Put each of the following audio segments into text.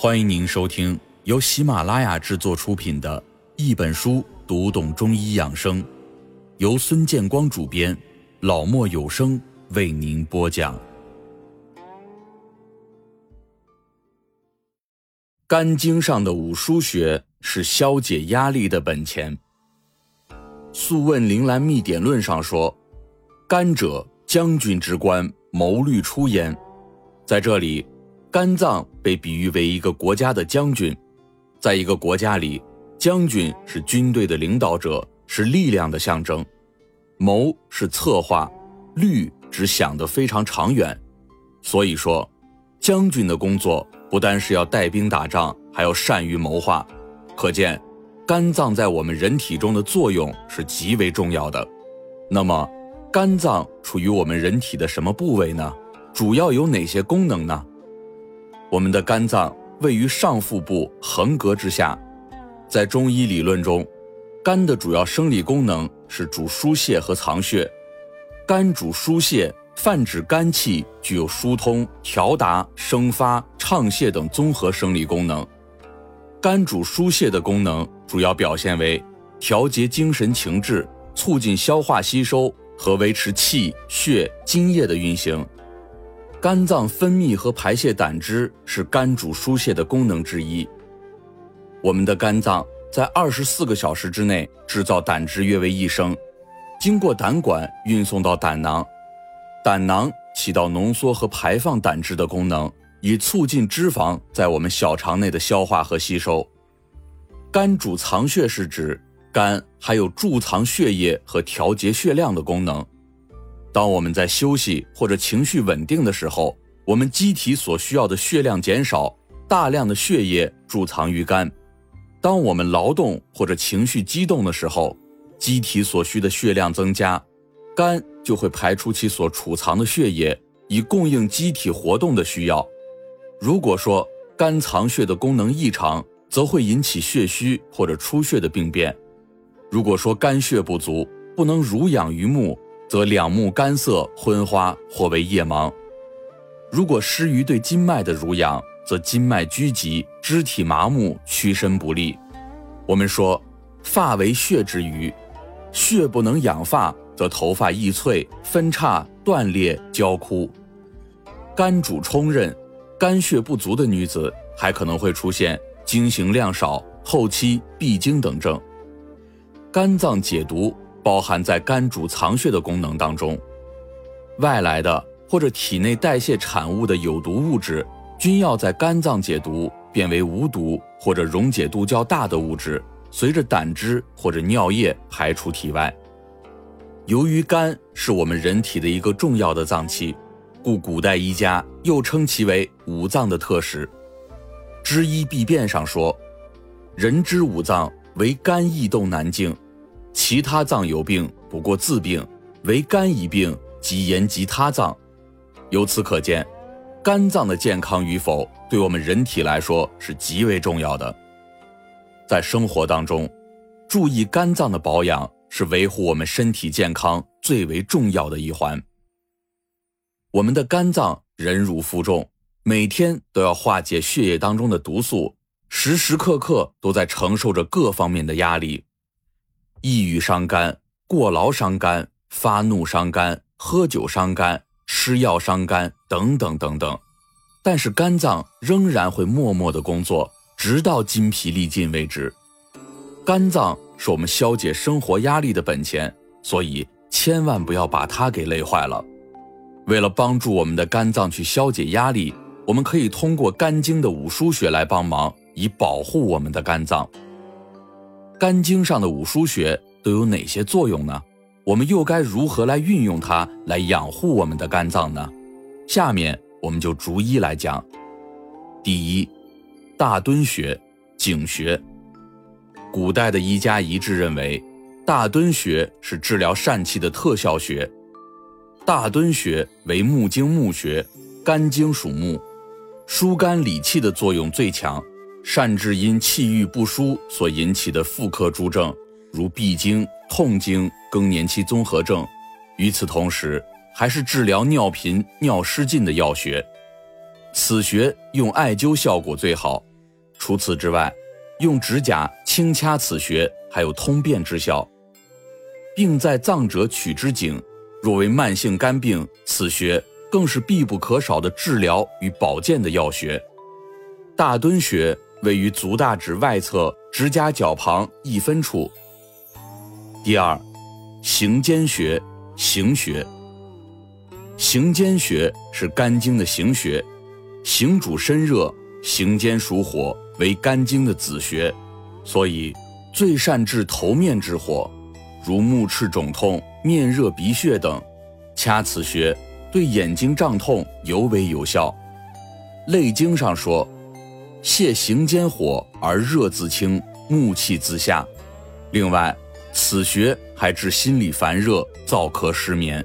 欢迎您收听由喜马拉雅制作出品的《一本书读懂中医养生》，由孙建光主编，老莫有声为您播讲。肝经上的五腧穴是消解压力的本钱。《素问灵兰秘典论》上说：“肝者，将军之官，谋虑出焉。”在这里。肝脏被比喻为一个国家的将军，在一个国家里，将军是军队的领导者，是力量的象征。谋是策划，虑只想得非常长远。所以说，将军的工作不单是要带兵打仗，还要善于谋划。可见，肝脏在我们人体中的作用是极为重要的。那么，肝脏处于我们人体的什么部位呢？主要有哪些功能呢？我们的肝脏位于上腹部横膈之下，在中医理论中，肝的主要生理功能是主疏泄和藏血。肝主疏泄，泛指肝气具有疏通、调达、生发、畅泄等综合生理功能。肝主疏泄的功能主要表现为调节精神情志、促进消化吸收和维持气血津液的运行。肝脏分泌和排泄胆汁是肝主疏泄的功能之一。我们的肝脏在二十四个小时之内制造胆汁约为一升，经过胆管运送到胆囊，胆囊起到浓缩和排放胆汁的功能，以促进脂肪在我们小肠内的消化和吸收。肝主藏血是指肝还有贮藏血液和调节血量的功能。当我们在休息或者情绪稳定的时候，我们机体所需要的血量减少，大量的血液贮藏于肝；当我们劳动或者情绪激动的时候，机体所需的血量增加，肝就会排出其所储藏的血液，以供应机体活动的需要。如果说肝藏血的功能异常，则会引起血虚或者出血的病变。如果说肝血不足，不能濡养于目。则两目干涩、昏花，或为夜盲；如果失于对筋脉的濡养，则筋脉拘急，肢体麻木，屈伸不利。我们说，发为血之余，血不能养发，则头发易脆、分叉、断裂、焦枯。肝主冲任，肝血不足的女子还可能会出现经行量少、后期闭经等症。肝脏解毒。包含在肝主藏血的功能当中，外来的或者体内代谢产物的有毒物质，均要在肝脏解毒，变为无毒或者溶解度较大的物质，随着胆汁或者尿液排出体外。由于肝是我们人体的一个重要的脏器，故古代医家又称其为五脏的特使。《知医必变》上说：“人之五脏为肝易动难静。”其他脏有病，不过自病；唯肝一病，即言及他脏。由此可见，肝脏的健康与否，对我们人体来说是极为重要的。在生活当中，注意肝脏的保养，是维护我们身体健康最为重要的一环。我们的肝脏忍辱负重，每天都要化解血液当中的毒素，时时刻刻都在承受着各方面的压力。抑郁伤肝，过劳伤肝，发怒伤肝，喝酒伤肝，吃药伤肝，等等等等。但是肝脏仍然会默默的工作，直到筋疲力尽为止。肝脏是我们消解生活压力的本钱，所以千万不要把它给累坏了。为了帮助我们的肝脏去消解压力，我们可以通过肝经的五腧穴来帮忙，以保护我们的肝脏。肝经上的五腧穴都有哪些作用呢？我们又该如何来运用它来养护我们的肝脏呢？下面我们就逐一来讲。第一，大敦穴、井穴。古代的医家一致认为，大敦穴是治疗疝气的特效穴。大敦穴为木经木穴，肝经属木，疏肝理气的作用最强。善治因气郁不舒所引起的妇科诸症，如闭经、痛经、更年期综合症。与此同时，还是治疗尿频、尿失禁的药穴。此穴用艾灸效果最好，除此之外，用指甲轻掐此穴还有通便之效。病在脏者取之井，若为慢性肝病，此穴更是必不可少的治疗与保健的药穴。大敦穴位于足大趾外侧指甲角旁一分处。第二，行间穴，行穴。行间穴是肝经的行穴，行主身热，行间属火，为肝经的子穴，所以最善治头面之火。如目赤肿痛、面热鼻血等，掐此穴对眼睛胀痛尤为有效。《内经》上说：“泻行间火而热自清，目气自下。”另外，此穴还治心里烦热、燥咳失眠。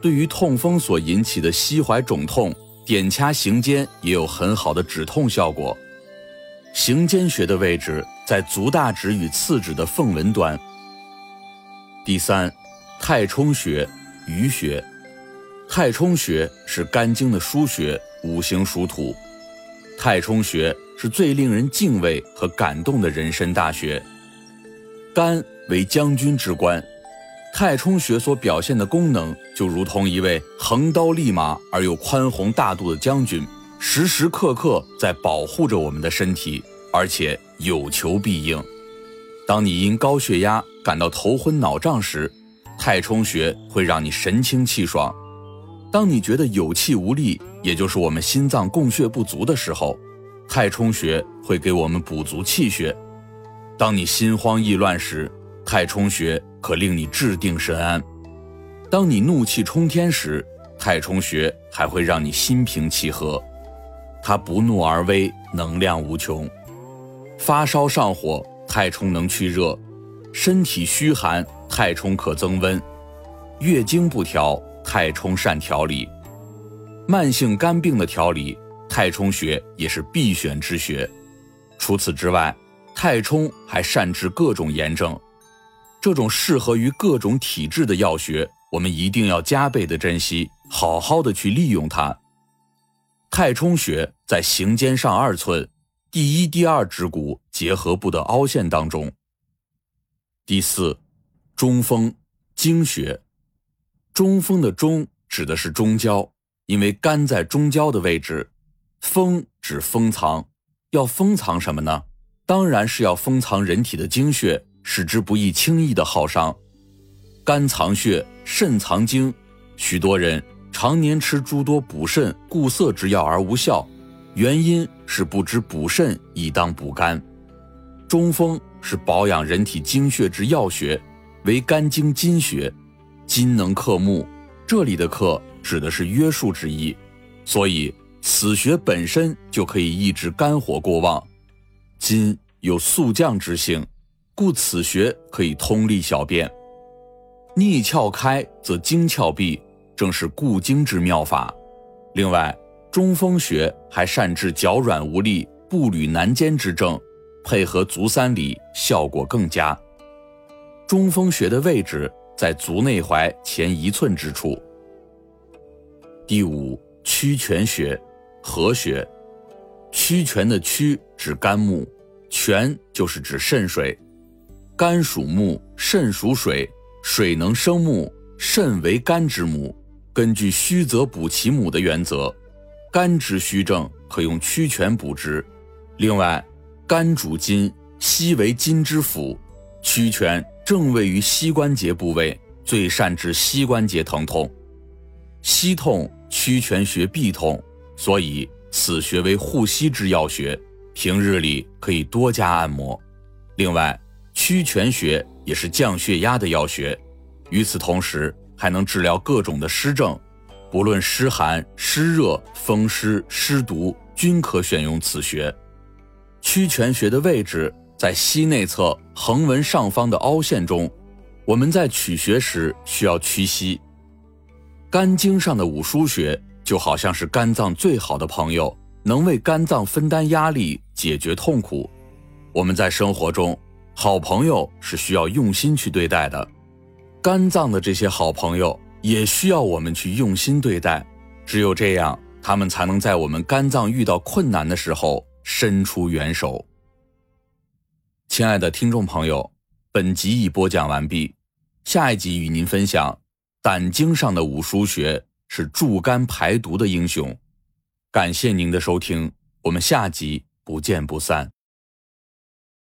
对于痛风所引起的膝踝肿痛，点掐行间也有很好的止痛效果。行间穴的位置在足大趾与次趾的缝纹端。第三，太冲穴，鱼穴。太冲穴是肝经的腧穴，五行属土。太冲穴是最令人敬畏和感动的人参大穴。肝为将军之官，太冲穴所表现的功能，就如同一位横刀立马而又宽宏大度的将军，时时刻刻在保护着我们的身体，而且有求必应。当你因高血压感到头昏脑胀时，太冲穴会让你神清气爽；当你觉得有气无力，也就是我们心脏供血不足的时候，太冲穴会给我们补足气血；当你心慌意乱时，太冲穴可令你治定神安；当你怒气冲天时，太冲穴还会让你心平气和。它不怒而威，能量无穷。发烧上火。太冲能去热，身体虚寒，太冲可增温；月经不调，太冲善调理；慢性肝病的调理，太冲穴也是必选之穴。除此之外，太冲还善治各种炎症。这种适合于各种体质的药穴，我们一定要加倍的珍惜，好好的去利用它。太冲穴在行间上二寸。第一、第二指骨结合部的凹陷当中。第四，中风经穴，中风的中指的是中焦，因为肝在中焦的位置。封指封藏，要封藏什么呢？当然是要封藏人体的精血，使之不易轻易的耗伤。肝藏血，肾藏精，许多人常年吃诸多补肾固涩之药而无效。原因是不知补肾以当补肝，中风是保养人体精血之要穴，为肝经金穴，金能克木，这里的克指的是约束之意，所以此穴本身就可以抑制肝火过旺。金有速降之性，故此穴可以通利小便。逆窍开则经窍闭，正是固精之妙法。另外。中风穴还善治脚软无力、步履难坚之症，配合足三里，效果更佳。中风穴的位置在足内踝前一寸之处。第五，曲泉穴，合穴。曲泉的曲指肝木，泉就是指肾水。肝属木，肾属水，水能生木，肾为肝之母。根据虚则补其母的原则。肝之虚症可用曲泉补之。另外，肝主筋，膝为筋之府，曲泉正位于膝关节部位，最善治膝关节疼痛。膝痛，曲泉穴必痛，所以此穴为护膝之要穴，平日里可以多加按摩。另外，曲泉穴也是降血压的药穴，与此同时还能治疗各种的湿症。不论湿寒、湿热、风湿、湿毒，均可选用此穴。曲泉穴的位置在膝内侧横纹上方的凹陷中。我们在取穴时需要屈膝。肝经上的五腧穴就好像是肝脏最好的朋友，能为肝脏分担压力、解决痛苦。我们在生活中，好朋友是需要用心去对待的。肝脏的这些好朋友。也需要我们去用心对待，只有这样，他们才能在我们肝脏遇到困难的时候伸出援手。亲爱的听众朋友，本集已播讲完毕，下一集与您分享《胆经上的五腧穴是助肝排毒的英雄》。感谢您的收听，我们下集不见不散。